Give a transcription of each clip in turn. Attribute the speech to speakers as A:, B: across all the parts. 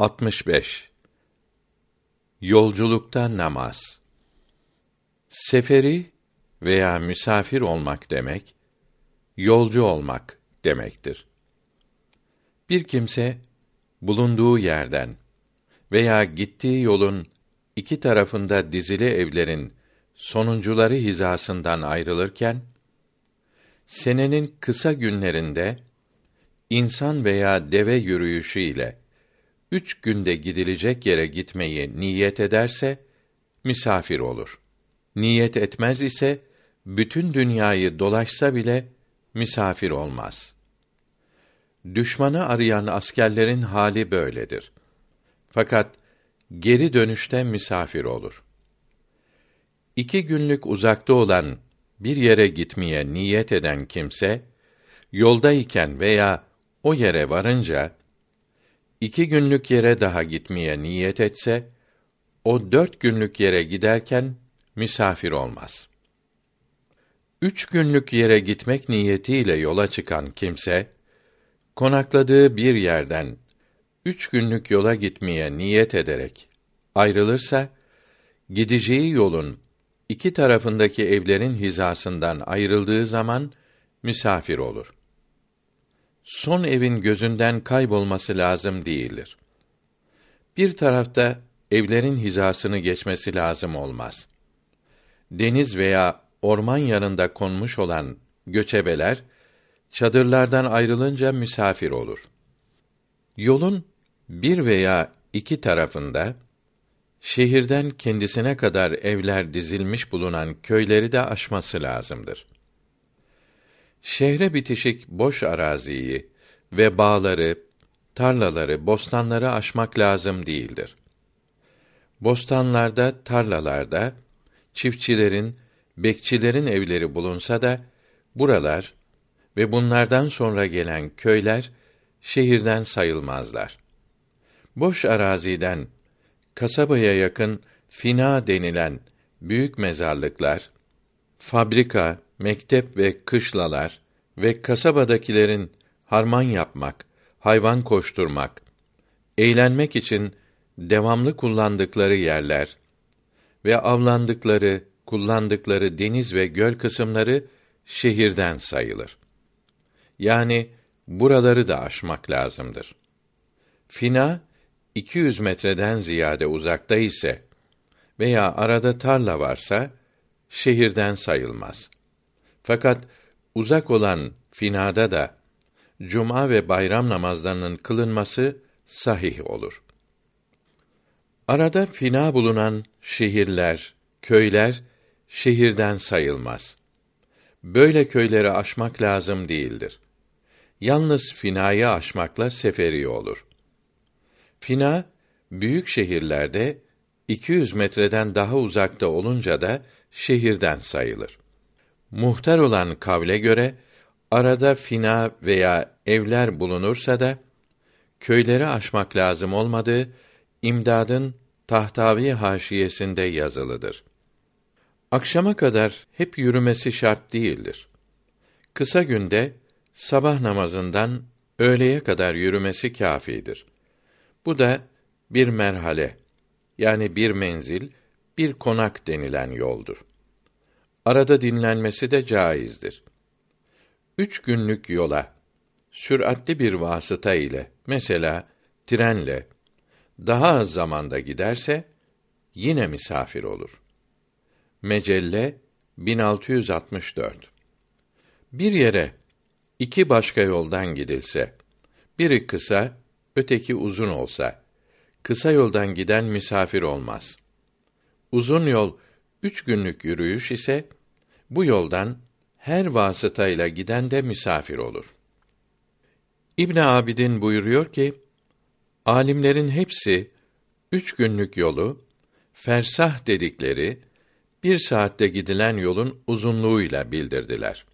A: 65 Yolculukta namaz Seferi veya misafir olmak demek, yolcu olmak demektir. Bir kimse bulunduğu yerden veya gittiği yolun iki tarafında dizili evlerin sonuncuları hizasından ayrılırken senenin kısa günlerinde insan veya deve yürüyüşü ile üç günde gidilecek yere gitmeyi niyet ederse misafir olur. Niyet etmez ise bütün dünyayı dolaşsa bile misafir olmaz. Düşmanı arayan askerlerin hali böyledir. Fakat geri dönüşte misafir olur. İki günlük uzakta olan bir yere gitmeye niyet eden kimse, yoldayken veya o yere varınca, iki günlük yere daha gitmeye niyet etse, o dört günlük yere giderken misafir olmaz. Üç günlük yere gitmek niyetiyle yola çıkan kimse, konakladığı bir yerden üç günlük yola gitmeye niyet ederek ayrılırsa, gideceği yolun iki tarafındaki evlerin hizasından ayrıldığı zaman misafir olur. Son evin gözünden kaybolması lazım değildir. Bir tarafta evlerin hizasını geçmesi lazım olmaz. Deniz veya orman yanında konmuş olan göçebeler çadırlardan ayrılınca misafir olur. Yolun bir veya iki tarafında şehirden kendisine kadar evler dizilmiş bulunan köyleri de aşması lazımdır. Şehre bitişik boş araziyi ve bağları, tarlaları, bostanları aşmak lazım değildir. Bostanlarda, tarlalarda çiftçilerin, bekçilerin evleri bulunsa da buralar ve bunlardan sonra gelen köyler şehirden sayılmazlar. Boş araziden kasabaya yakın fina denilen büyük mezarlıklar, fabrika, mektep ve kışlalar ve kasabadakilerin harman yapmak, hayvan koşturmak, eğlenmek için devamlı kullandıkları yerler ve avlandıkları, kullandıkları deniz ve göl kısımları şehirden sayılır. Yani buraları da aşmak lazımdır. Fina 200 metreden ziyade uzakta ise veya arada tarla varsa şehirden sayılmaz. Fakat uzak olan finada da cuma ve bayram namazlarının kılınması sahih olur. Arada fina bulunan şehirler, köyler şehirden sayılmaz. Böyle köyleri aşmak lazım değildir. Yalnız finayı aşmakla seferi olur. Fina büyük şehirlerde 200 metreden daha uzakta olunca da şehirden sayılır. Muhtar olan kavle göre arada fina veya evler bulunursa da köyleri aşmak lazım olmadığı imdadın Tahtavi haşiyesinde yazılıdır. Akşama kadar hep yürümesi şart değildir. Kısa günde sabah namazından öğleye kadar yürümesi kâfidir. Bu da bir merhale yani bir menzil, bir konak denilen yoldur. Arada dinlenmesi de caizdir. Üç günlük yola, süratli bir vasıta ile, mesela trenle, daha az zamanda giderse, yine misafir olur. Mecelle 1664 Bir yere iki başka yoldan gidilse, biri kısa, öteki uzun olsa, kısa yoldan giden misafir olmaz. Uzun yol üç günlük yürüyüş ise, bu yoldan her vasıtayla giden de misafir olur. İbn Abidin buyuruyor ki, alimlerin hepsi üç günlük yolu fersah dedikleri bir saatte gidilen yolun uzunluğuyla bildirdiler.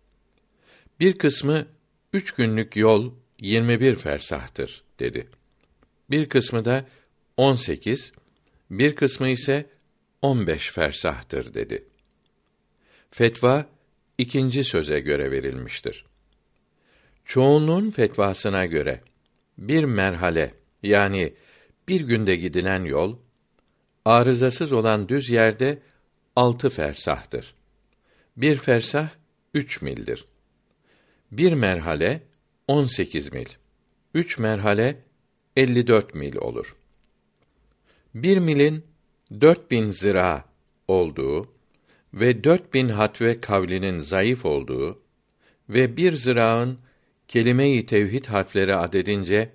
A: Bir kısmı üç günlük yol 21 fersahtır dedi. Bir kısmı da 18, bir kısmı ise 15 fersahtır dedi. Fetva ikinci söze göre verilmiştir. Çoğunluğun fetvasına göre bir merhale yani bir günde gidilen yol, arızasız olan düz yerde altı fersahtır. Bir fersah üç mildir. Bir merhale on sekiz mil. Üç merhale elli dört mil olur. Bir milin dört bin zira olduğu ve dört bin hatve kavlinin zayıf olduğu ve bir ziraın kelime-i tevhid harfleri adedince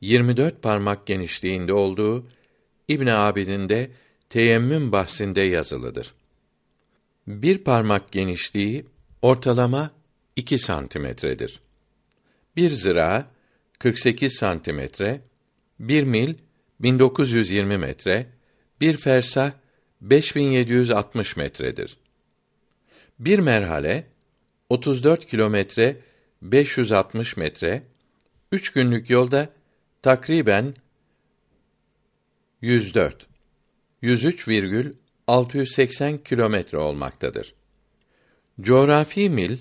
A: 24 parmak genişliğinde olduğu İbn Abidin de teyemmüm bahsinde yazılıdır. Bir parmak genişliği ortalama 2 santimetredir. Bir zira 48 santimetre, bir mil 1920 metre, bir fersah 5760 metredir. Bir merhale 34 kilometre 560 metre, üç günlük yolda takriben 104 103,680 kilometre olmaktadır. Coğrafi mil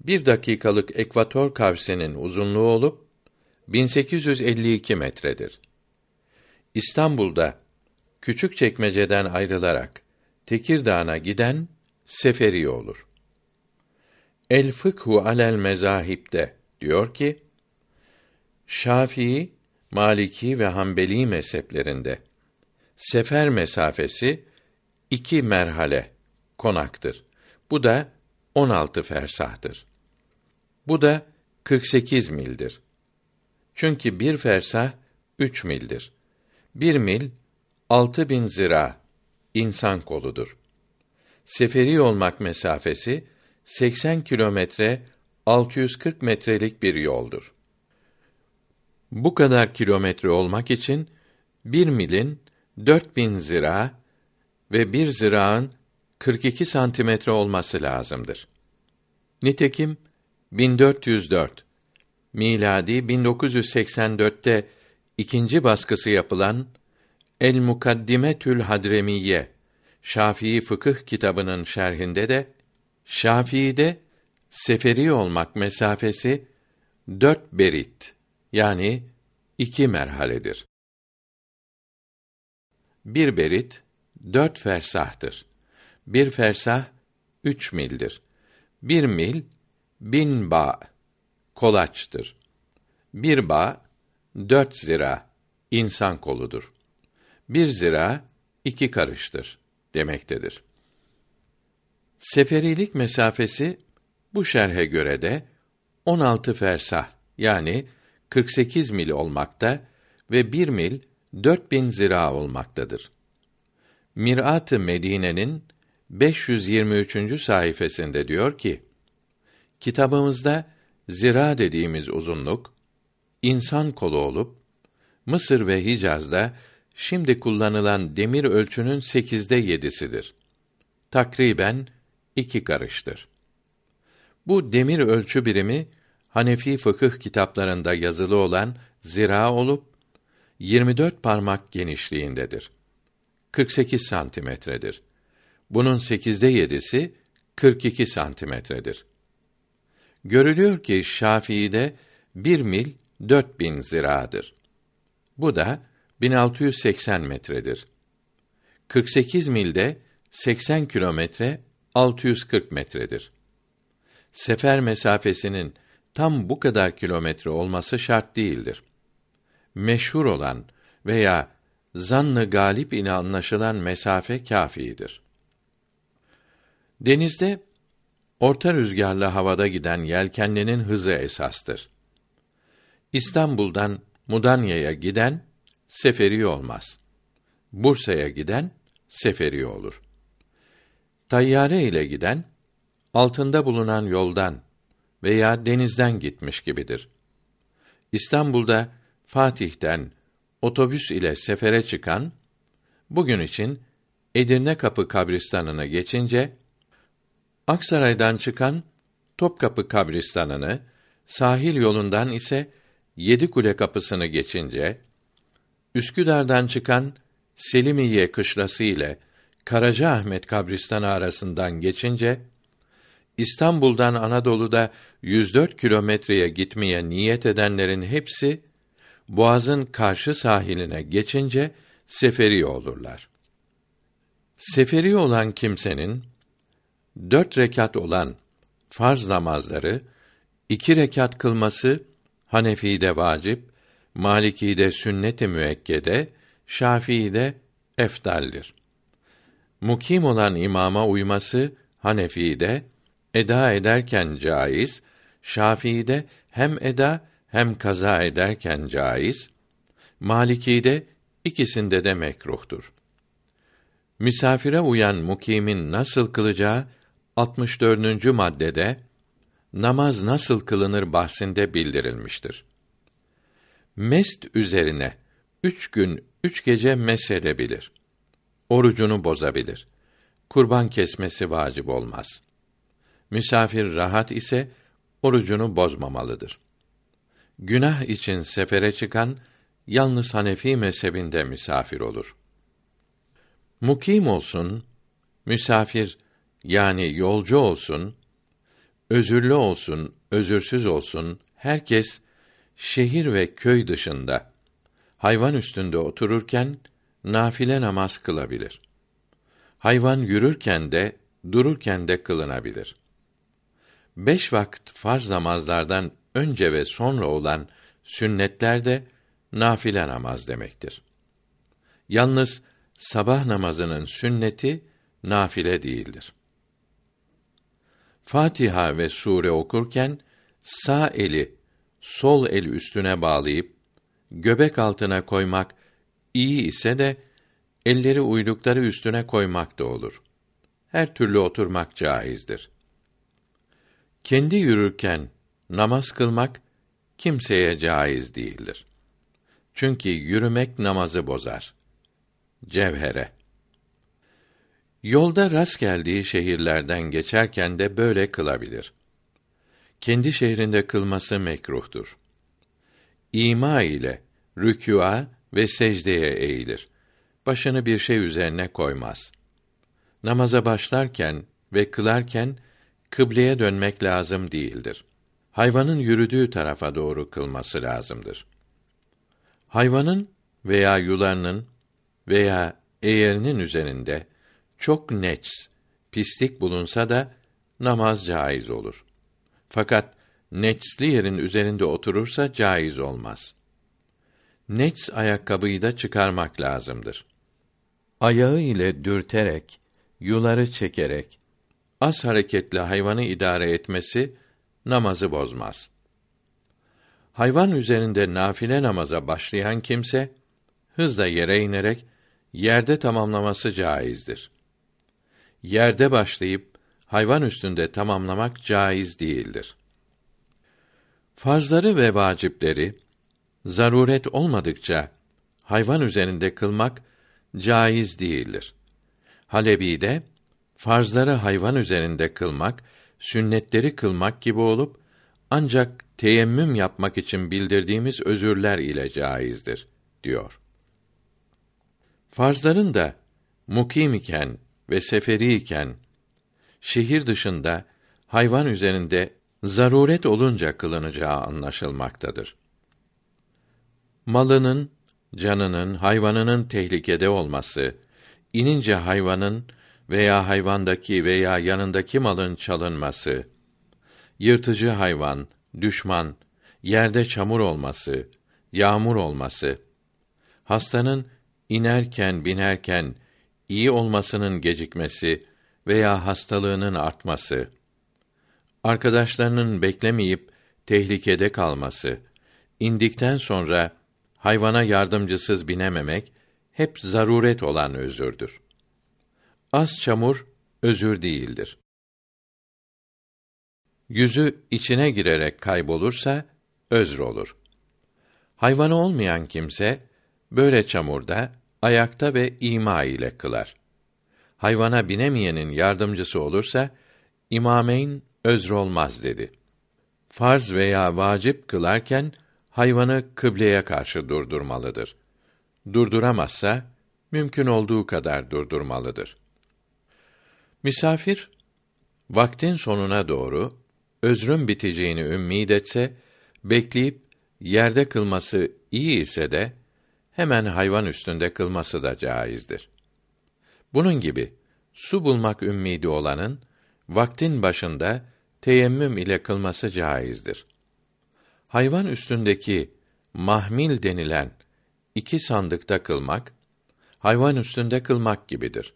A: bir dakikalık ekvator kavsinin uzunluğu olup 1852 metredir. İstanbul'da küçük çekmeceden ayrılarak Tekirdağ'a giden seferi olur. El fıkhu alel mezahipte diyor ki Şafii, Maliki ve Hanbeli mezheplerinde sefer mesafesi iki merhale konaktır. Bu da 16 fersahtır. Bu da 48 mildir. Çünkü bir fersah üç mildir. Bir mil altı bin zira insan koludur. Seferi olmak mesafesi 80 kilometre 640 metrelik bir yoldur. Bu kadar kilometre olmak için bir milin 4000 zira ve bir ziraın 42 santimetre olması lazımdır. Nitekim 1404 miladi 1984'te ikinci baskısı yapılan El Mukaddimetül Hadremiye Şafii fıkıh kitabının şerhinde de Şafii'de seferi olmak mesafesi dört berit yani iki merhaledir. Bir berit dört fersahtır. Bir fersah üç mildir. Bir mil bin ba kolaçtır. Bir ba dört zira insan koludur. Bir zira iki karıştır demektedir. Seferilik mesafesi bu şerhe göre de 16 fersah yani 48 mil olmakta ve bir mil 4000 zira olmaktadır. Mirat-ı Medine'nin 523. sayfasında diyor ki: Kitabımızda zira dediğimiz uzunluk insan kolu olup Mısır ve Hicaz'da şimdi kullanılan demir ölçünün sekizde yedisidir. Takriben iki karıştır. Bu demir ölçü birimi Hanefi fıkıh kitaplarında yazılı olan zira olup 24 parmak genişliğindedir. 48 santimetredir. Bunun sekizde yedisi 42 santimetredir. Görülüyor ki Şafii'de bir mil 4000 ziradır. Bu da 1680 metredir. 48 milde 80 kilometre 640 metredir. Sefer mesafesinin tam bu kadar kilometre olması şart değildir. Meşhur olan veya zannı galip ile anlaşılan mesafe kâfidir. Denizde orta rüzgarlı havada giden yelkenlinin hızı esastır. İstanbul'dan Mudanya'ya giden seferi olmaz. Bursa'ya giden seferi olur. Tayyare ile giden altında bulunan yoldan veya denizden gitmiş gibidir. İstanbul'da Fatih'ten otobüs ile sefere çıkan bugün için Edirne Kapı kabristanını geçince Aksaray'dan çıkan Topkapı kabristanını, sahil yolundan ise Yedikule kapısını geçince Üsküdar'dan çıkan Selimiye kışlası ile Karacaahmet kabristanı arasından geçince İstanbul'dan Anadolu'da 104 kilometreye gitmeye niyet edenlerin hepsi boğazın karşı sahiline geçince seferi olurlar. Seferi olan kimsenin dört rekat olan farz namazları iki rekat kılması Hanefi'de vacip, Maliki'de sünnet-i müekkede, Şafii'de efdaldir. Mukim olan imama uyması Hanefi'de eda ederken caiz, Şafii'de hem eda hem kaza ederken caiz, Maliki'de ikisinde de mekruhtur. Misafire uyan mukimin nasıl kılacağı 64. maddede namaz nasıl kılınır bahsinde bildirilmiştir. Mest üzerine üç gün üç gece mesedebilir. Orucunu bozabilir. Kurban kesmesi vacip olmaz. Misafir rahat ise orucunu bozmamalıdır. Günah için sefere çıkan yalnız Hanefi mezhebinde misafir olur. Mukim olsun, misafir yani yolcu olsun, özürlü olsun, özürsüz olsun, herkes şehir ve köy dışında hayvan üstünde otururken nafile namaz kılabilir. Hayvan yürürken de dururken de kılınabilir. Beş vakit farz namazlardan önce ve sonra olan sünnetler de nafile namaz demektir. Yalnız sabah namazının sünneti nafile değildir. Fatiha ve sure okurken sağ eli sol el üstüne bağlayıp göbek altına koymak iyi ise de elleri uydukları üstüne koymak da olur. Her türlü oturmak caizdir. Kendi yürürken namaz kılmak kimseye caiz değildir. Çünkü yürümek namazı bozar. Cevhere Yolda rast geldiği şehirlerden geçerken de böyle kılabilir. Kendi şehrinde kılması mekruhtur. İma ile rükûa ve secdeye eğilir. Başını bir şey üzerine koymaz. Namaza başlarken ve kılarken kıbleye dönmek lazım değildir. Hayvanın yürüdüğü tarafa doğru kılması lazımdır. Hayvanın veya yularının veya eğerinin üzerinde çok neç, pislik bulunsa da namaz caiz olur. Fakat neçli yerin üzerinde oturursa caiz olmaz. Neç ayakkabıyı da çıkarmak lazımdır. Ayağı ile dürterek, yuları çekerek, az hareketli hayvanı idare etmesi namazı bozmaz. Hayvan üzerinde nafile namaza başlayan kimse hızla yere inerek yerde tamamlaması caizdir. Yerde başlayıp hayvan üstünde tamamlamak caiz değildir. Farzları ve vacipleri zaruret olmadıkça hayvan üzerinde kılmak caiz değildir. Halebi'de farzları hayvan üzerinde kılmak, sünnetleri kılmak gibi olup ancak teyemmüm yapmak için bildirdiğimiz özürler ile caizdir diyor. Farzların da mukim iken ve seferi iken şehir dışında hayvan üzerinde zaruret olunca kılınacağı anlaşılmaktadır. Malının, canının, hayvanının tehlikede olması, inince hayvanın veya hayvandaki veya yanındaki malın çalınması, yırtıcı hayvan, düşman, yerde çamur olması, yağmur olması, hastanın inerken binerken iyi olmasının gecikmesi veya hastalığının artması, arkadaşlarının beklemeyip tehlikede kalması, indikten sonra hayvana yardımcısız binememek hep zaruret olan özürdür. Az çamur özür değildir. Yüzü içine girerek kaybolursa özr olur. Hayvanı olmayan kimse böyle çamurda ayakta ve ima ile kılar. Hayvana binemeyenin yardımcısı olursa imameyn özr olmaz dedi. Farz veya vacip kılarken hayvanı kıbleye karşı durdurmalıdır. Durduramazsa mümkün olduğu kadar durdurmalıdır. Misafir vaktin sonuna doğru özrün biteceğini ümmid etse bekleyip yerde kılması iyi ise de hemen hayvan üstünde kılması da caizdir. Bunun gibi su bulmak ümmidi olanın vaktin başında teyemmüm ile kılması caizdir. Hayvan üstündeki mahmil denilen iki sandıkta kılmak, hayvan üstünde kılmak gibidir.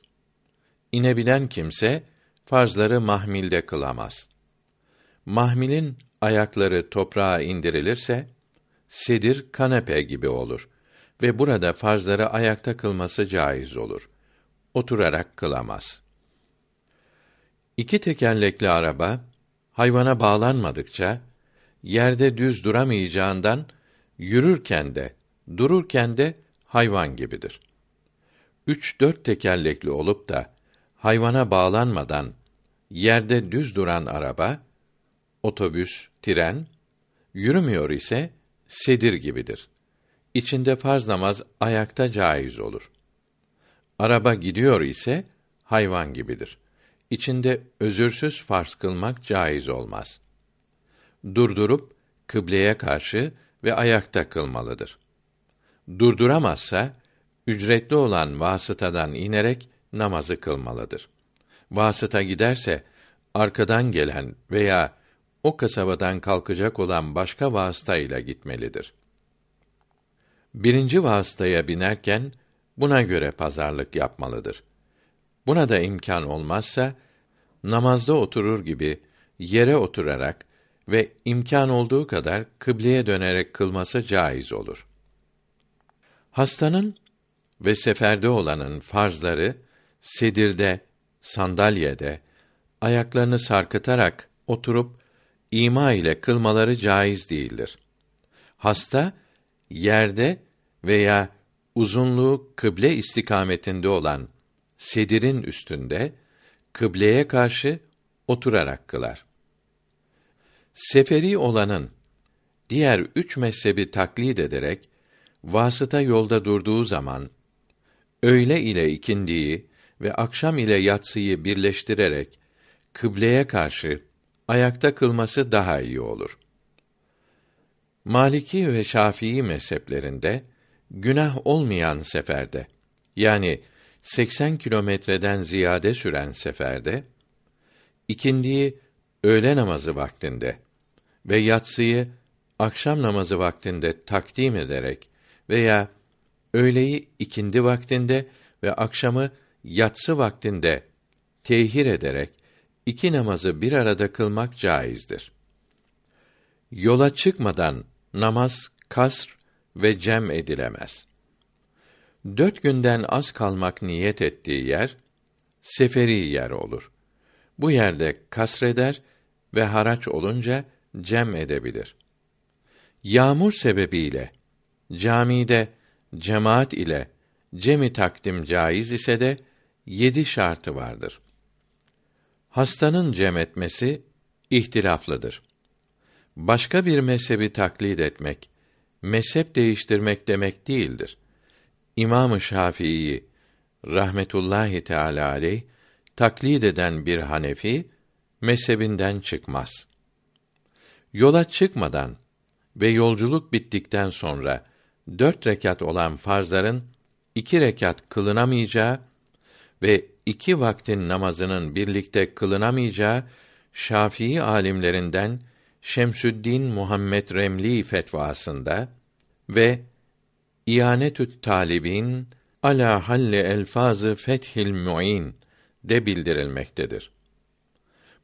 A: İnebilen kimse farzları mahmilde kılamaz. Mahmilin ayakları toprağa indirilirse sedir kanepe gibi olur ve burada farzları ayakta kılması caiz olur. Oturarak kılamaz. İki tekerlekli araba hayvana bağlanmadıkça yerde düz duramayacağından yürürken de dururken de hayvan gibidir. Üç dört tekerlekli olup da hayvana bağlanmadan yerde düz duran araba, otobüs, tren, yürümüyor ise sedir gibidir. İçinde farz namaz ayakta caiz olur. Araba gidiyor ise hayvan gibidir. İçinde özürsüz farz kılmak caiz olmaz. Durdurup kıbleye karşı ve ayakta kılmalıdır. Durduramazsa ücretli olan vasıtadan inerek namazı kılmalıdır. Vasıta giderse arkadan gelen veya o kasabadan kalkacak olan başka vasıta ile gitmelidir. Birinci vasıtaya binerken buna göre pazarlık yapmalıdır. Buna da imkan olmazsa namazda oturur gibi yere oturarak ve imkan olduğu kadar kıbleye dönerek kılması caiz olur. Hastanın ve seferde olanın farzları sedirde, sandalyede, ayaklarını sarkıtarak oturup ima ile kılmaları caiz değildir. Hasta yerde veya uzunluğu kıble istikametinde olan sedirin üstünde kıbleye karşı oturarak kılar. Seferi olanın diğer üç mezhebi taklid ederek vasıta yolda durduğu zaman öğle ile ikindiyi ve akşam ile yatsıyı birleştirerek kıbleye karşı ayakta kılması daha iyi olur. Maliki ve Şafii mezheplerinde günah olmayan seferde yani 80 kilometreden ziyade süren seferde ikindiyi öğle namazı vaktinde ve yatsıyı akşam namazı vaktinde takdim ederek veya öğleyi ikindi vaktinde ve akşamı yatsı vaktinde tehir ederek iki namazı bir arada kılmak caizdir. Yola çıkmadan namaz kasr ve cem edilemez. Dört günden az kalmak niyet ettiği yer, seferi yer olur. Bu yerde kasreder ve haraç olunca cem edebilir. Yağmur sebebiyle camide cemaat ile cemi takdim caiz ise de yedi şartı vardır. Hastanın cem etmesi ihtilaflıdır. Başka bir mezhebi taklit etmek, mezhep değiştirmek demek değildir. İmam-ı Şafii rahmetullahi teala aleyh taklit eden bir Hanefi mezhebinden çıkmaz. Yola çıkmadan ve yolculuk bittikten sonra dört rekat olan farzların iki rekat kılınamayacağı ve iki vaktin namazının birlikte kılınamayacağı Şafii alimlerinden Şemsüddin Muhammed Remli fetvasında ve İanetü't Talibin ala halli elfazı Fethil Muin de bildirilmektedir.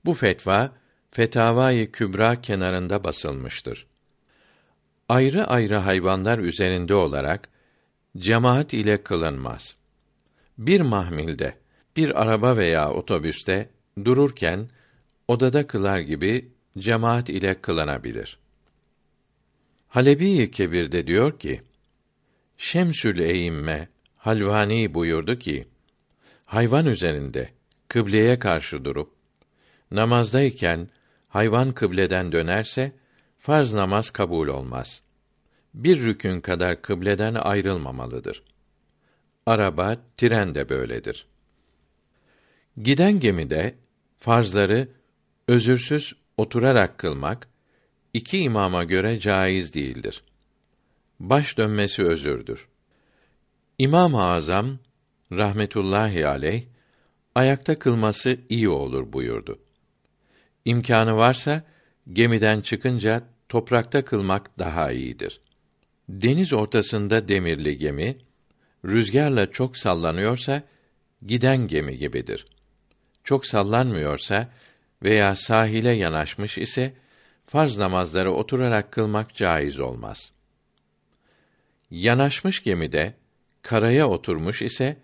A: Bu fetva Fetavai Kübra kenarında basılmıştır. Ayrı ayrı hayvanlar üzerinde olarak cemaat ile kılınmaz. Bir mahmilde, bir araba veya otobüste dururken odada kılar gibi cemaat ile kılınabilir. Halebi Kebir'de diyor ki: Şemsül Eyimme Halvani buyurdu ki: Hayvan üzerinde kıbleye karşı durup namazdayken hayvan kıbleden dönerse farz namaz kabul olmaz. Bir rükün kadar kıbleden ayrılmamalıdır. Araba, tren de böyledir. Giden gemide farzları özürsüz oturarak kılmak iki imama göre caiz değildir. baş dönmesi özürdür. İmam-ı Azam rahmetullahi aleyh ayakta kılması iyi olur buyurdu. İmkanı varsa gemiden çıkınca toprakta kılmak daha iyidir. Deniz ortasında demirli gemi rüzgarla çok sallanıyorsa giden gemi gibidir. Çok sallanmıyorsa veya sahile yanaşmış ise farz namazları oturarak kılmak caiz olmaz. Yanaşmış gemide karaya oturmuş ise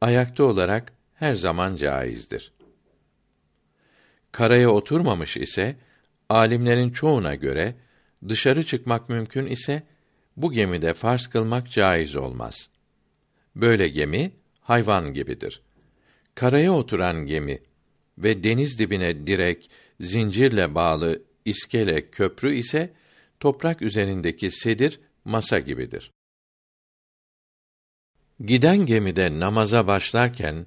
A: ayakta olarak her zaman caizdir. Karaya oturmamış ise alimlerin çoğuna göre dışarı çıkmak mümkün ise bu gemide farz kılmak caiz olmaz. Böyle gemi hayvan gibidir. Karaya oturan gemi ve deniz dibine direk, zincirle bağlı iskele, köprü ise toprak üzerindeki sedir, masa gibidir. Giden gemide namaza başlarken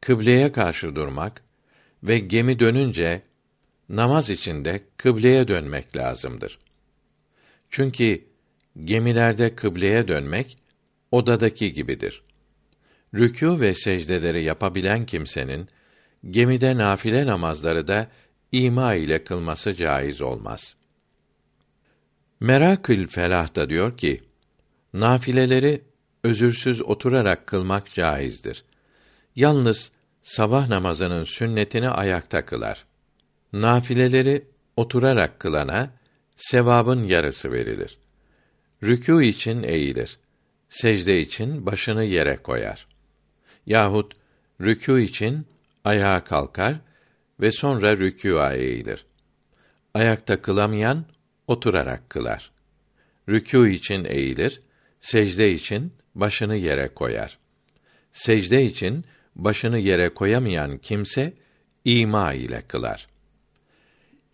A: kıbleye karşı durmak ve gemi dönünce namaz içinde kıbleye dönmek lazımdır. Çünkü gemilerde kıbleye dönmek odadaki gibidir. Rükû ve secdeleri yapabilen kimsenin gemide nafile namazları da ima ile kılması caiz olmaz. Merakül Felah da diyor ki, nafileleri özürsüz oturarak kılmak caizdir. Yalnız sabah namazının sünnetini ayakta kılar. Nafileleri oturarak kılana sevabın yarısı verilir. Rükû için eğilir. Secde için başını yere koyar. Yahut rükû için ayağa kalkar ve sonra rükûa eğilir. Ayakta kılamayan oturarak kılar. Rükû için eğilir, secde için başını yere koyar. Secde için başını yere koyamayan kimse ima ile kılar.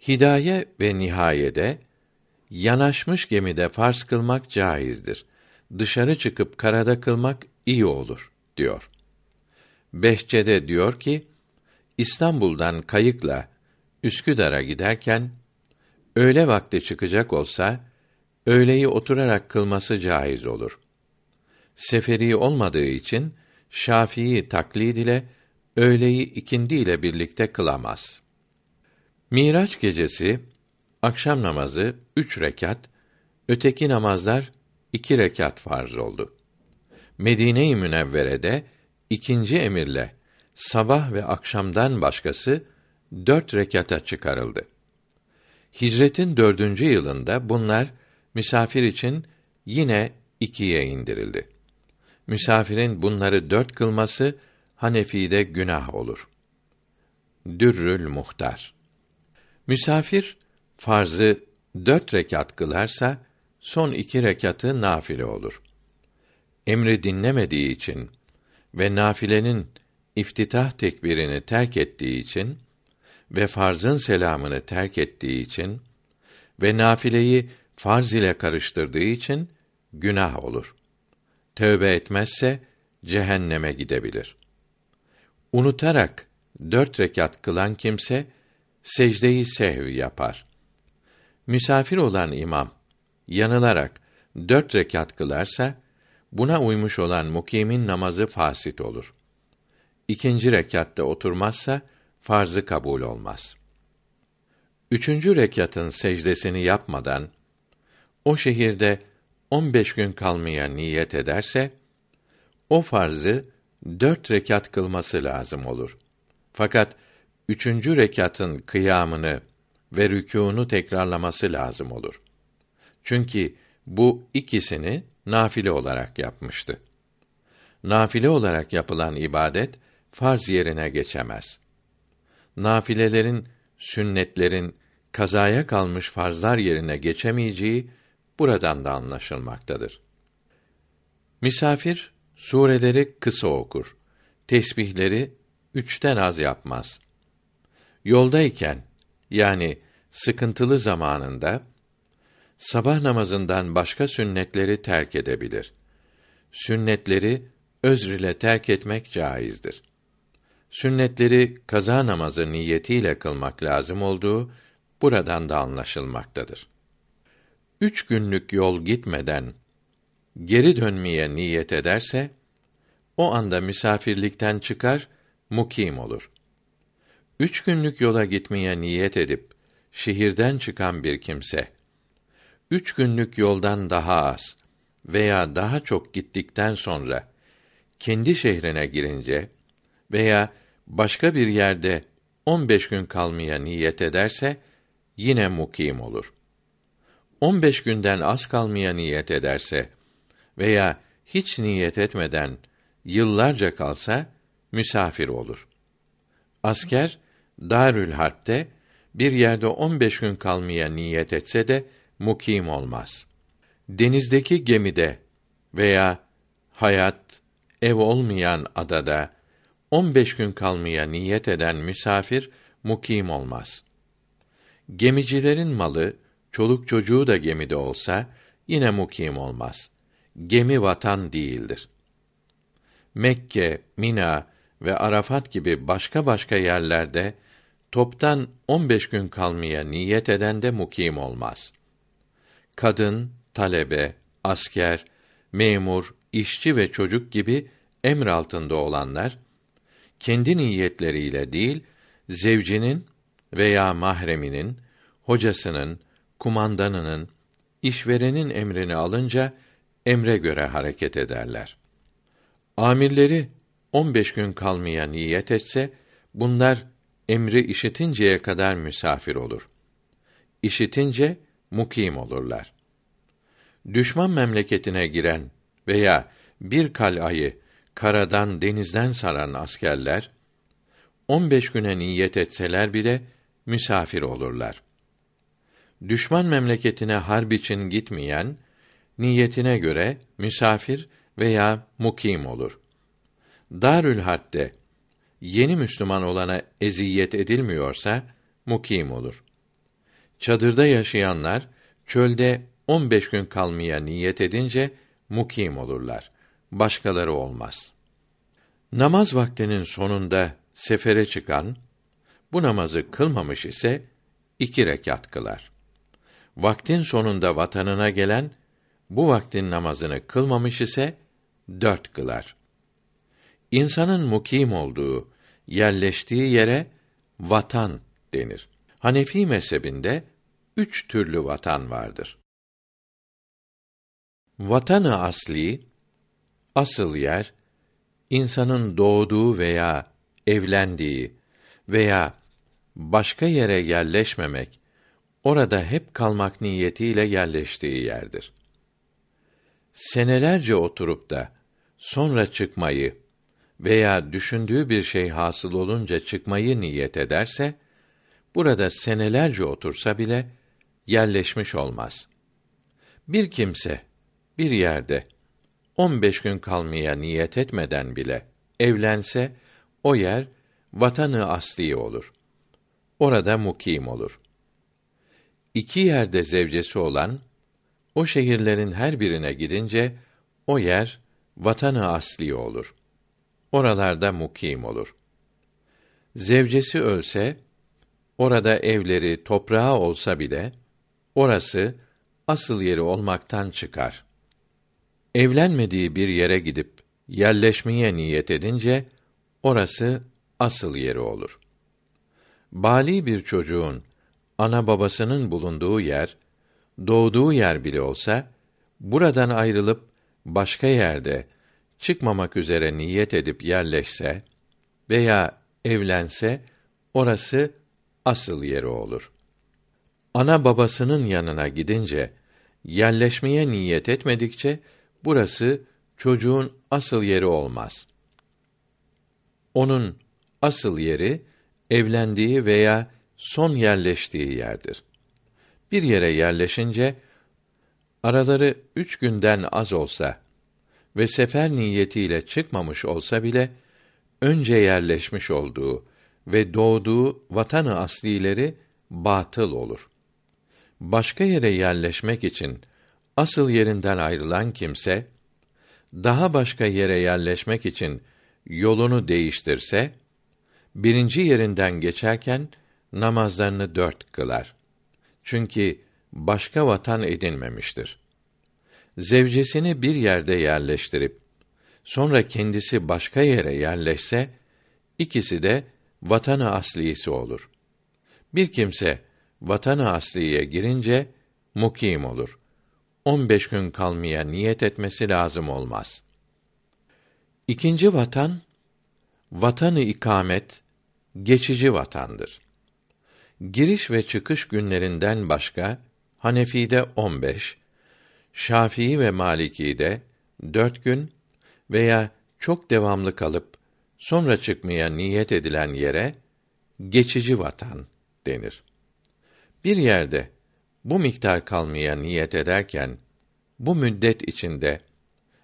A: Hidaye ve nihayede yanaşmış gemide farz kılmak caizdir. Dışarı çıkıp karada kılmak iyi olur diyor. Behçede diyor ki İstanbul'dan kayıkla Üsküdar'a giderken öğle vakti çıkacak olsa öğleyi oturarak kılması caiz olur. Seferi olmadığı için Şafii taklid ile öğleyi ikindi ile birlikte kılamaz. Miraç gecesi akşam namazı üç rekat, öteki namazlar iki rekat farz oldu. Medine-i Münevvere'de ikinci emirle sabah ve akşamdan başkası dört rekata çıkarıldı. Hicretin dördüncü yılında bunlar misafir için yine ikiye indirildi. Misafirin bunları dört kılması Hanefi'de günah olur. Dürrül Muhtar Misafir farzı dört rekat kılarsa son iki rekatı nafile olur. Emri dinlemediği için ve nafilenin iftitah tekbirini terk ettiği için ve farzın selamını terk ettiği için ve nafileyi farz ile karıştırdığı için günah olur. Tövbe etmezse cehenneme gidebilir. Unutarak dört rekat kılan kimse secdeyi sehv yapar. Misafir olan imam yanılarak dört rekat kılarsa buna uymuş olan mukimin namazı fasit olur ikinci rekatta oturmazsa farzı kabul olmaz. Üçüncü rekatın secdesini yapmadan o şehirde on beş gün kalmaya niyet ederse o farzı dört rekat kılması lazım olur. Fakat üçüncü rekatın kıyamını ve rükûnu tekrarlaması lazım olur. Çünkü bu ikisini nafile olarak yapmıştı. Nafile olarak yapılan ibadet farz yerine geçemez. Nafilelerin, sünnetlerin kazaya kalmış farzlar yerine geçemeyeceği buradan da anlaşılmaktadır. Misafir sureleri kısa okur. Tesbihleri üçten az yapmaz. Yoldayken yani sıkıntılı zamanında sabah namazından başka sünnetleri terk edebilir. Sünnetleri özr ile terk etmek caizdir sünnetleri kaza namazı niyetiyle kılmak lazım olduğu buradan da anlaşılmaktadır. Üç günlük yol gitmeden geri dönmeye niyet ederse o anda misafirlikten çıkar, mukim olur. Üç günlük yola gitmeye niyet edip şehirden çıkan bir kimse üç günlük yoldan daha az veya daha çok gittikten sonra kendi şehrine girince veya başka bir yerde on beş gün kalmaya niyet ederse yine mukim olur. On beş günden az kalmaya niyet ederse veya hiç niyet etmeden yıllarca kalsa misafir olur. Asker Darül Harp'te bir yerde on beş gün kalmaya niyet etse de mukim olmaz. Denizdeki gemide veya hayat ev olmayan adada on beş gün kalmaya niyet eden misafir mukim olmaz. Gemicilerin malı, çoluk çocuğu da gemide olsa yine mukim olmaz. Gemi vatan değildir. Mekke, Mina ve Arafat gibi başka başka yerlerde toptan 15 gün kalmaya niyet eden de mukim olmaz. Kadın, talebe, asker, memur, işçi ve çocuk gibi emr altında olanlar kendi niyetleriyle değil zevcinin veya mahreminin, hocasının, kumandanının, işverenin emrini alınca emre göre hareket ederler. Amirleri 15 gün kalmaya niyet etse bunlar emri işitinceye kadar misafir olur. İşitince mukim olurlar. Düşman memleketine giren veya bir kalayı karadan denizden saran askerler 15 güne niyet etseler bile misafir olurlar. Düşman memleketine harp için gitmeyen niyetine göre misafir veya mukim olur. Darül Harp'te yeni Müslüman olana eziyet edilmiyorsa mukim olur. Çadırda yaşayanlar çölde 15 gün kalmaya niyet edince mukim olurlar. Başkaları olmaz. Namaz vaktinin sonunda sefere çıkan bu namazı kılmamış ise iki rekat kılar. Vaktin sonunda vatanına gelen bu vaktin namazını kılmamış ise dört kılar. İnsanın mukim olduğu, yerleştiği yere vatan denir. Hanefi mezhebinde üç türlü vatan vardır. Vatanı asli, asıl yer, insanın doğduğu veya evlendiği veya başka yere yerleşmemek, orada hep kalmak niyetiyle yerleştiği yerdir. Senelerce oturup da sonra çıkmayı veya düşündüğü bir şey hasıl olunca çıkmayı niyet ederse, burada senelerce otursa bile yerleşmiş olmaz. Bir kimse bir yerde 15 gün kalmaya niyet etmeden bile evlense o yer vatanı asli olur. Orada mukim olur. İki yerde zevcesi olan o şehirlerin her birine gidince o yer vatanı asli olur. Oralarda mukim olur. Zevcesi ölse orada evleri, toprağı olsa bile orası asıl yeri olmaktan çıkar. Evlenmediği bir yere gidip yerleşmeye niyet edince orası asıl yeri olur. Bali bir çocuğun ana babasının bulunduğu yer, doğduğu yer bile olsa buradan ayrılıp başka yerde çıkmamak üzere niyet edip yerleşse veya evlense orası asıl yeri olur. Ana babasının yanına gidince yerleşmeye niyet etmedikçe burası çocuğun asıl yeri olmaz. Onun asıl yeri evlendiği veya son yerleştiği yerdir. Bir yere yerleşince araları üç günden az olsa ve sefer niyetiyle çıkmamış olsa bile önce yerleşmiş olduğu ve doğduğu vatanı aslileri batıl olur. Başka yere yerleşmek için asıl yerinden ayrılan kimse daha başka yere yerleşmek için yolunu değiştirse birinci yerinden geçerken namazlarını dört kılar. Çünkü başka vatan edinmemiştir. zevcesini bir yerde yerleştirip sonra kendisi başka yere yerleşse ikisi de vatanı aslisi olur. Bir kimse vatanı asliye girince mukim olur. 15 gün kalmaya niyet etmesi lazım olmaz. İkinci vatan vatanı ikamet geçici vatandır. Giriş ve çıkış günlerinden başka Hanefi'de 15, Şafii ve Maliki'de dört gün veya çok devamlı kalıp sonra çıkmaya niyet edilen yere geçici vatan denir. Bir yerde bu miktar kalmaya niyet ederken bu müddet içinde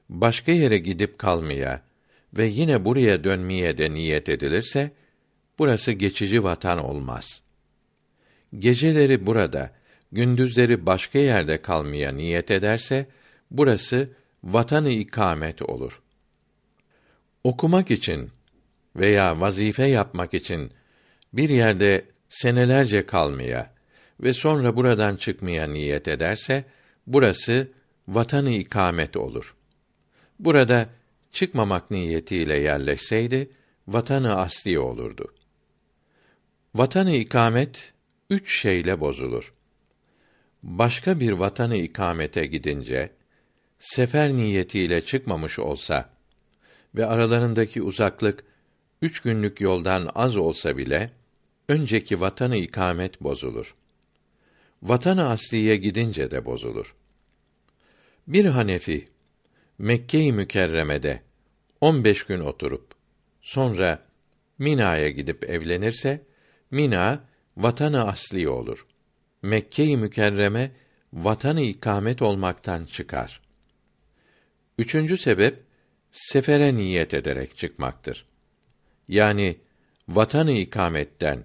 A: başka yere gidip kalmaya ve yine buraya dönmeye de niyet edilirse burası geçici vatan olmaz. Geceleri burada, gündüzleri başka yerde kalmaya niyet ederse burası vatanı ikamet olur. Okumak için veya vazife yapmak için bir yerde senelerce kalmaya ve sonra buradan çıkmaya niyet ederse burası vatanı ikamet olur. Burada çıkmamak niyetiyle yerleşseydi vatanı asli olurdu. Vatanı ikamet üç şeyle bozulur. Başka bir vatanı ikamete gidince sefer niyetiyle çıkmamış olsa ve aralarındaki uzaklık üç günlük yoldan az olsa bile önceki vatanı ikamet bozulur. Vatanı asliye gidince de bozulur. Bir Hanefi Mekke-i Mükerreme'de 15 gün oturup sonra Mina'ya gidip evlenirse Mina vatanı asli olur. Mekke-i Mükerreme vatanı ikamet olmaktan çıkar. Üçüncü sebep sefere niyet ederek çıkmaktır. Yani vatanı ikametten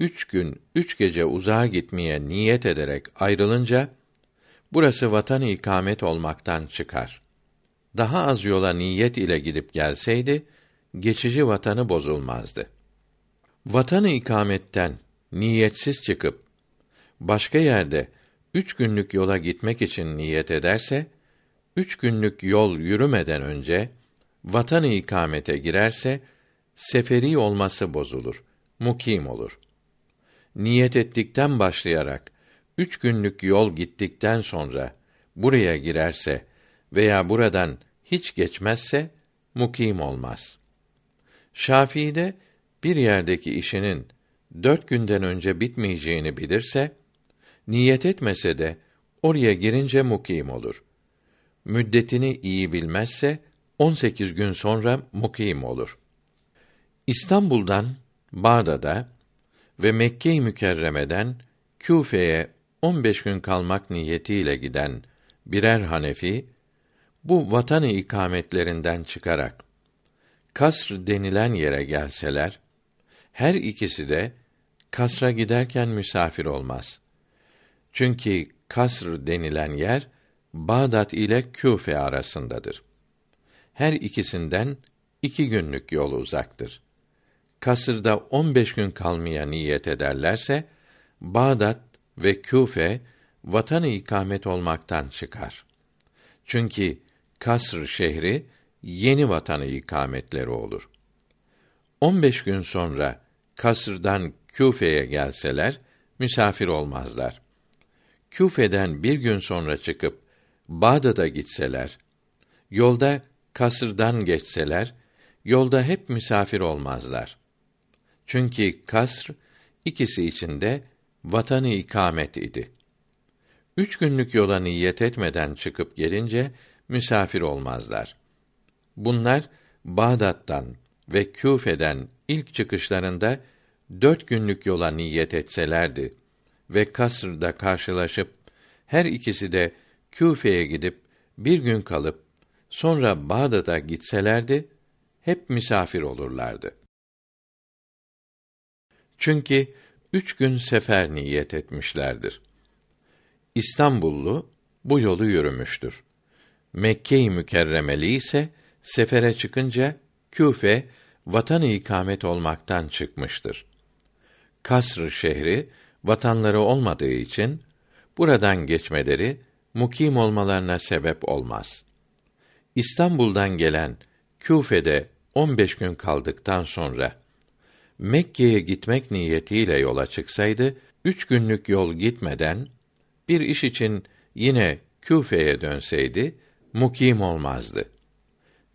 A: üç gün üç gece uzağa gitmeye niyet ederek ayrılınca burası vatanı ikamet olmaktan çıkar. Daha az yola niyet ile gidip gelseydi geçici vatanı bozulmazdı. Vatanı ikametten niyetsiz çıkıp başka yerde üç günlük yola gitmek için niyet ederse, üç günlük yol yürümeden önce vatanı ikamete girerse seferi olması bozulur, mukim olur. Niyet ettikten başlayarak üç günlük yol gittikten sonra buraya girerse veya buradan hiç geçmezse mukim olmaz. Şafii'de bir yerdeki işinin dört günden önce bitmeyeceğini bilirse, niyet etmese de oraya girince mukim olur. Müddetini iyi bilmezse 18 gün sonra mukim olur. İstanbul'dan Bağdat'a ve Mekke-i Mükerreme'den Küfe'ye 15 gün kalmak niyetiyle giden birer Hanefi bu vatanı ikametlerinden çıkarak Kasr denilen yere gelseler her ikisi de kasra giderken misafir olmaz. Çünkü kasr denilen yer Bağdat ile Küfe arasındadır. Her ikisinden iki günlük yol uzaktır. Kasırda on beş gün kalmaya niyet ederlerse, Bağdat ve Küfe vatanı ikamet olmaktan çıkar. Çünkü Kasr şehri yeni vatanı ikametleri olur. On beş gün sonra Kasr'dan Küfe'ye gelseler misafir olmazlar. Küfe'den bir gün sonra çıkıp Bağdat'a gitseler, yolda Kasr'dan geçseler, yolda hep misafir olmazlar. Çünkü Kasr ikisi içinde vatanı ikamet idi. Üç günlük yola niyet etmeden çıkıp gelince misafir olmazlar. Bunlar Bağdat'tan ve Küfe'den ilk çıkışlarında dört günlük yola niyet etselerdi ve Kasr'da karşılaşıp her ikisi de Küfe'ye gidip bir gün kalıp sonra Bağdat'a gitselerdi hep misafir olurlardı. Çünkü üç gün sefer niyet etmişlerdir. İstanbullu bu yolu yürümüştür. Mekke-i Mükerremeli ise sefere çıkınca Küfe vatan ikamet olmaktan çıkmıştır. Kasr şehri vatanları olmadığı için buradan geçmeleri mukim olmalarına sebep olmaz. İstanbul'dan gelen Küfe'de 15 gün kaldıktan sonra Mekke'ye gitmek niyetiyle yola çıksaydı, üç günlük yol gitmeden bir iş için yine Küfe'ye dönseydi, mukim olmazdı.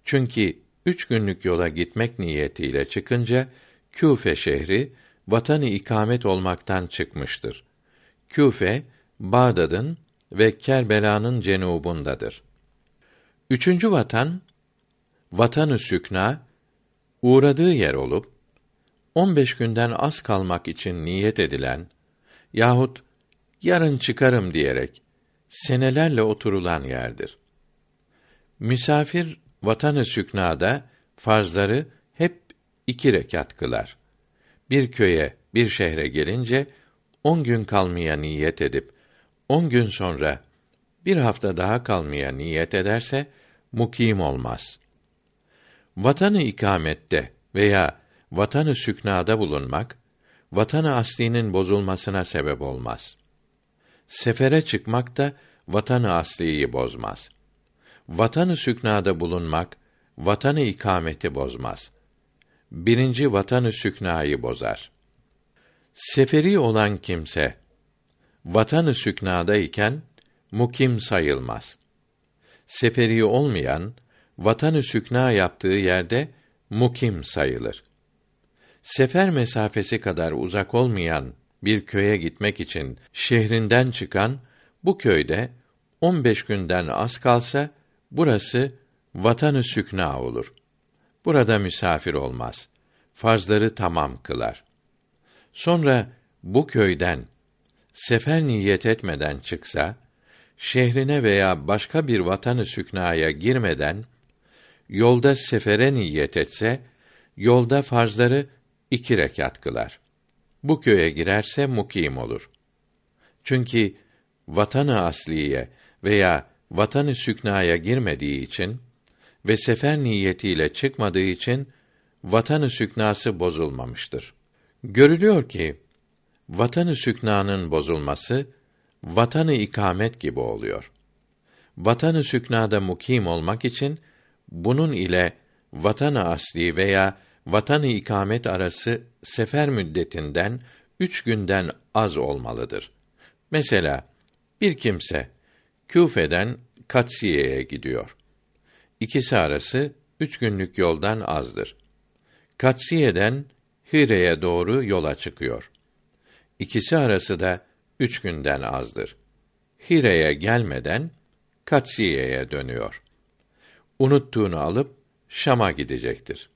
A: Çünkü üç günlük yola gitmek niyetiyle çıkınca, Küfe şehri, vatanı ikamet olmaktan çıkmıştır. Küfe, Bağdat'ın ve Kerbela'nın cenubundadır. Üçüncü vatan, vatanı sükna, uğradığı yer olup, 15 günden az kalmak için niyet edilen yahut yarın çıkarım diyerek senelerle oturulan yerdir. Misafir vatanı süknada farzları hep iki rekat kılar. Bir köye, bir şehre gelince on gün kalmaya niyet edip on gün sonra bir hafta daha kalmaya niyet ederse mukim olmaz. Vatanı ikamette veya vatanı süknada bulunmak vatanı aslinin bozulmasına sebep olmaz. Sefere çıkmak da vatanı asliyi bozmaz. Vatanı süknada bulunmak vatanı ikameti bozmaz. Birinci vatanı süknayı bozar. Seferi olan kimse vatanı süknada iken mukim sayılmaz. Seferi olmayan vatanı sükna yaptığı yerde mukim sayılır sefer mesafesi kadar uzak olmayan bir köye gitmek için şehrinden çıkan bu köyde 15 günden az kalsa burası vatanı sükna olur. Burada misafir olmaz. Farzları tamam kılar. Sonra bu köyden sefer niyet etmeden çıksa, şehrine veya başka bir vatanı süknaya girmeden yolda sefere niyet etse, yolda farzları iki rekat kılar. Bu köye girerse mukim olur. Çünkü vatanı asliye veya vatanı süknaya girmediği için ve sefer niyetiyle çıkmadığı için vatanı süknası bozulmamıştır. Görülüyor ki vatanı süknanın bozulması vatanı ikamet gibi oluyor. Vatanı süknada mukim olmak için bunun ile vatanı asli veya vatanı ikamet arası sefer müddetinden üç günden az olmalıdır. Mesela bir kimse Küfe'den Katsiye'ye gidiyor. İkisi arası üç günlük yoldan azdır. Katsiye'den Hire'ye doğru yola çıkıyor. İkisi arası da üç günden azdır. Hire'ye gelmeden Katsiye'ye dönüyor. Unuttuğunu alıp Şam'a gidecektir.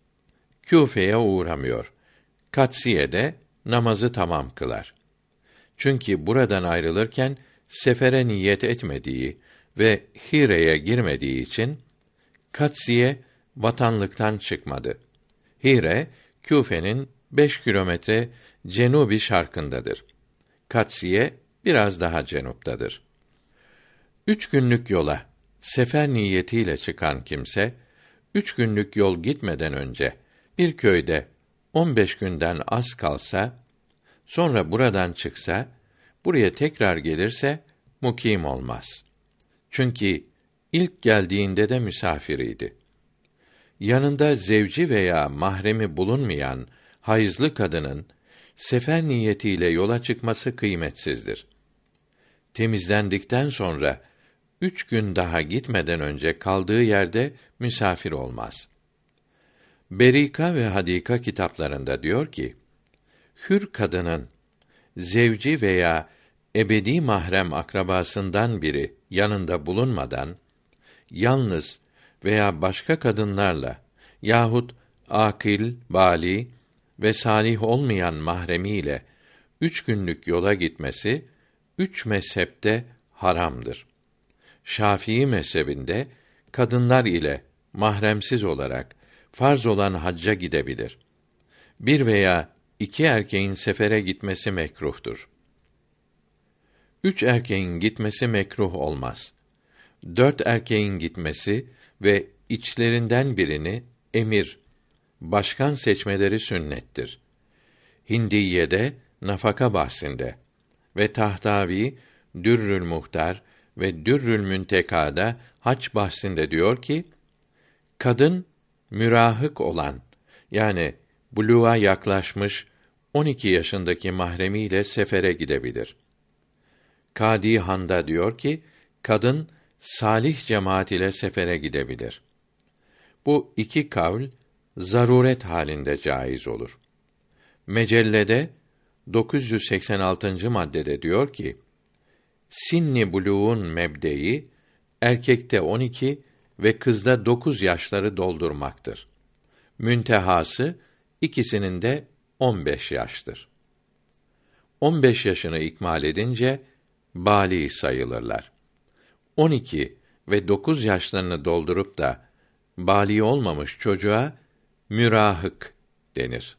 A: Küfe'ye uğramıyor. Katsiye'de namazı tamam kılar. Çünkü buradan ayrılırken sefere niyet etmediği ve Hire'ye girmediği için Katsiye vatanlıktan çıkmadı. Hire Küfe'nin beş kilometre cenubi şarkındadır. Katsiye biraz daha cenuptadır. Üç günlük yola sefer niyetiyle çıkan kimse, üç günlük yol gitmeden önce bir köyde 15 günden az kalsa, sonra buradan çıksa, buraya tekrar gelirse mukim olmaz. Çünkü ilk geldiğinde de misafiriydi. Yanında zevci veya mahremi bulunmayan hayızlı kadının sefer niyetiyle yola çıkması kıymetsizdir. Temizlendikten sonra üç gün daha gitmeden önce kaldığı yerde misafir olmaz.'' Berika ve Hadika kitaplarında diyor ki, hür kadının zevci veya ebedi mahrem akrabasından biri yanında bulunmadan yalnız veya başka kadınlarla yahut akil, bali ve salih olmayan mahremiyle üç günlük yola gitmesi üç mezhepte haramdır. Şafii mezhebinde kadınlar ile mahremsiz olarak farz olan hacca gidebilir. Bir veya iki erkeğin sefere gitmesi mekruhtur. Üç erkeğin gitmesi mekruh olmaz. Dört erkeğin gitmesi ve içlerinden birini emir, başkan seçmeleri sünnettir. Hindiye'de nafaka bahsinde ve Tahtavi, Dürrül Muhtar ve Dürrül Münteka'da haç bahsinde diyor ki, kadın mürahık olan yani buluğa yaklaşmış 12 yaşındaki mahremiyle sefere gidebilir. Kadi Handa diyor ki, kadın salih cemaat ile sefere gidebilir. Bu iki kavl zaruret halinde caiz olur. Mecellede 986. maddede diyor ki: Sinni buluğun mebdeyi erkekte 12 ve kızda 9 yaşları doldurmaktır. Müntehası ikisinin de 15 yaştır. 15 yaşını ikmal edince bali sayılırlar. 12 ve 9 yaşlarını doldurup da bali olmamış çocuğa mürahık denir.